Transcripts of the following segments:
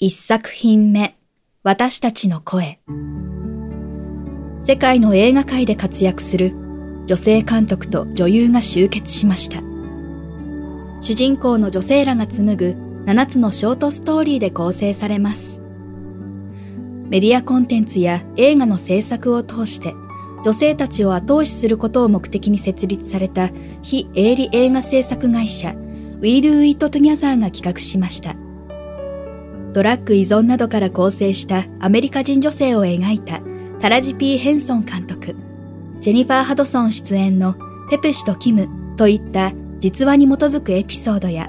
1作品目私たちの声。世界の映画界で活躍する女性監督と女優が集結しました。主人公の女性らが紡ぐ7つのショートストーリーで構成されます。メディアコンテンツや映画の制作を通して女性たちを後押しすることを目的に設立された非営利映画制作会社 We Do It Together が企画しました。ドラッグ依存などから構成したアメリカ人女性を描いたタラジ・ピー・ヘンソン監督、ジェニファー・ハドソン出演のペプシとキムといった実話に基づくエピソードや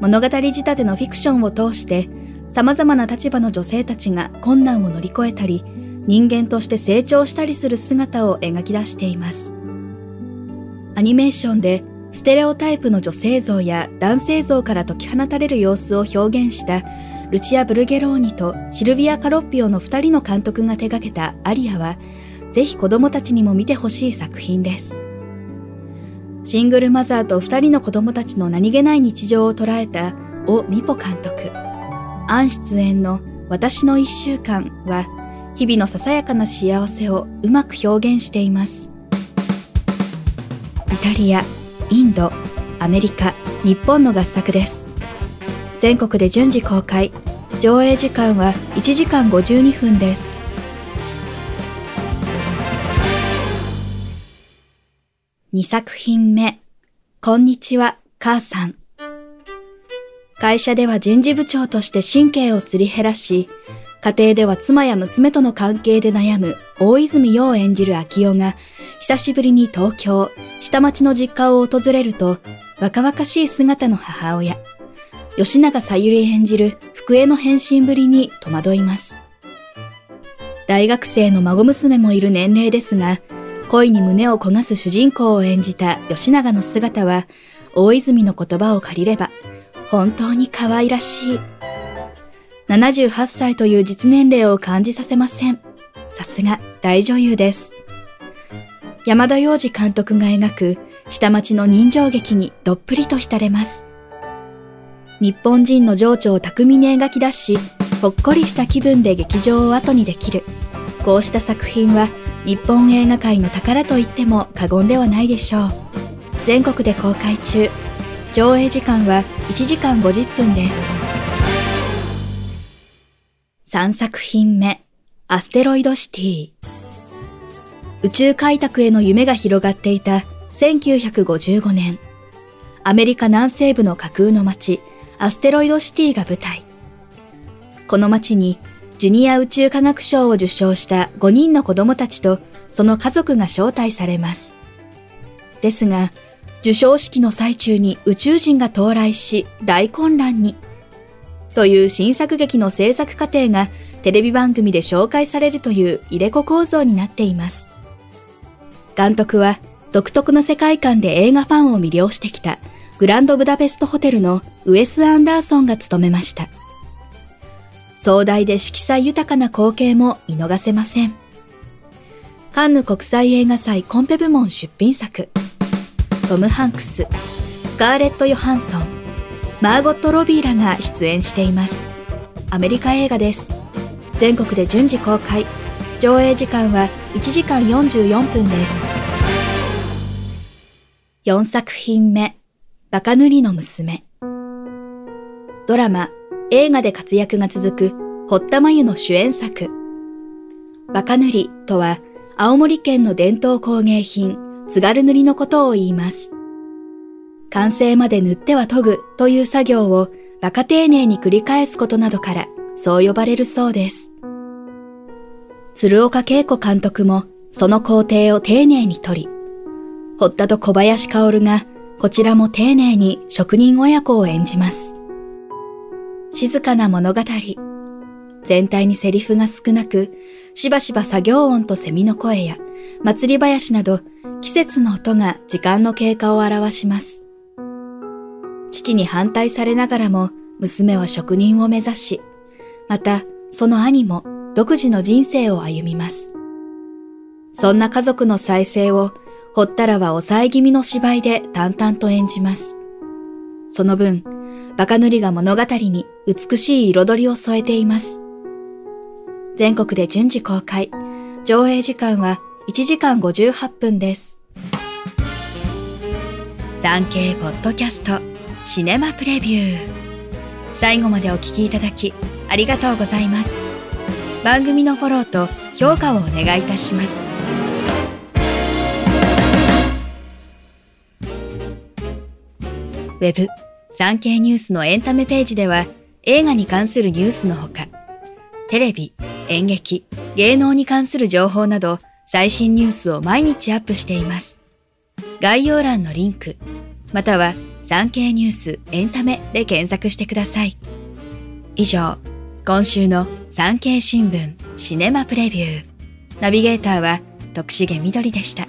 物語仕立てのフィクションを通して様々な立場の女性たちが困難を乗り越えたり人間として成長したりする姿を描き出しています。アニメーションでステレオタイプの女性像や男性像から解き放たれる様子を表現したルチア・ブルゲローニとシルビア・カロッピオの二人の監督が手掛けたアリアは、ぜひ子供たちにも見てほしい作品です。シングルマザーと二人の子供たちの何気ない日常を捉えたオ・ミポ監督。アン出演の私の一週間は、日々のささやかな幸せをうまく表現しています。イタリア、インド、アメリカ、日本の合作です。全国で順次公開。上映時間は1時間52分です。2作品目。こんにちは、母さん。会社では人事部長として神経をすり減らし、家庭では妻や娘との関係で悩む大泉洋演じる秋代が、久しぶりに東京、下町の実家を訪れると、若々しい姿の母親、吉永さゆり演じる福江の変身ぶりに戸惑います。大学生の孫娘もいる年齢ですが、恋に胸を焦がす主人公を演じた吉永の姿は、大泉の言葉を借りれば、本当に可愛らしい。78歳という実年齢を感じさせません。さすが大女優です。山田洋次監督が描く下町の人情劇にどっぷりと浸れます。日本人の情緒を巧みに描き出し、ほっこりした気分で劇場を後にできる。こうした作品は日本映画界の宝と言っても過言ではないでしょう。全国で公開中。上映時間は1時間50分です。3作品目、アステロイドシティ。宇宙開拓への夢が広がっていた1955年、アメリカ南西部の架空の街、アステロイドシティが舞台。この街に、ジュニア宇宙科学賞を受賞した5人の子供たちとその家族が招待されます。ですが、受賞式の最中に宇宙人が到来し大混乱に。という新作劇の制作過程がテレビ番組で紹介されるという入れ子構造になっています。監督は独特の世界観で映画ファンを魅了してきたグランドブダペストホテルのウエス・アンダーソンが務めました。壮大で色彩豊かな光景も見逃せません。カンヌ国際映画祭コンペ部門出品作。トム・ハンクス、スカーレット・ヨハンソン、マーゴット・ロビーらが出演しています。アメリカ映画です。全国で順次公開。上映時間は1時間44分です。4作品目、バカ塗りの娘。ドラマ、映画で活躍が続く堀田真由の主演作。バカ塗りとは、青森県の伝統工芸品、津軽塗りのことを言います。完成まで塗っては研ぐという作業を馬鹿丁寧に繰り返すことなどからそう呼ばれるそうです。鶴岡恵子監督もその工程を丁寧に取り、堀田と小林薫がこちらも丁寧に職人親子を演じます。静かな物語。全体にセリフが少なく、しばしば作業音とセミの声や、祭り林など、季節の音が時間の経過を表します。父に反対されながらも、娘は職人を目指し、また、その兄も独自の人生を歩みます。そんな家族の再生を、ほったらは抑え気味の芝居で淡々と演じます。その分、バカ塗りが物語に美しい彩りを添えています。全国で順次公開。上映時間は1時間58分です。産経ポッドキャストシネマプレビュー。最後までお聞きいただきありがとうございます。番組のフォローと評価をお願いいたします。ウェブ産経ニュースのエンタメページでは映画に関するニュースのほか、テレビ、演劇、芸能に関する情報など最新ニュースを毎日アップしています。概要欄のリンク、または産経ニュースエンタメで検索してください。以上、今週の産経新聞シネマプレビュー。ナビゲーターは徳重みどりでした。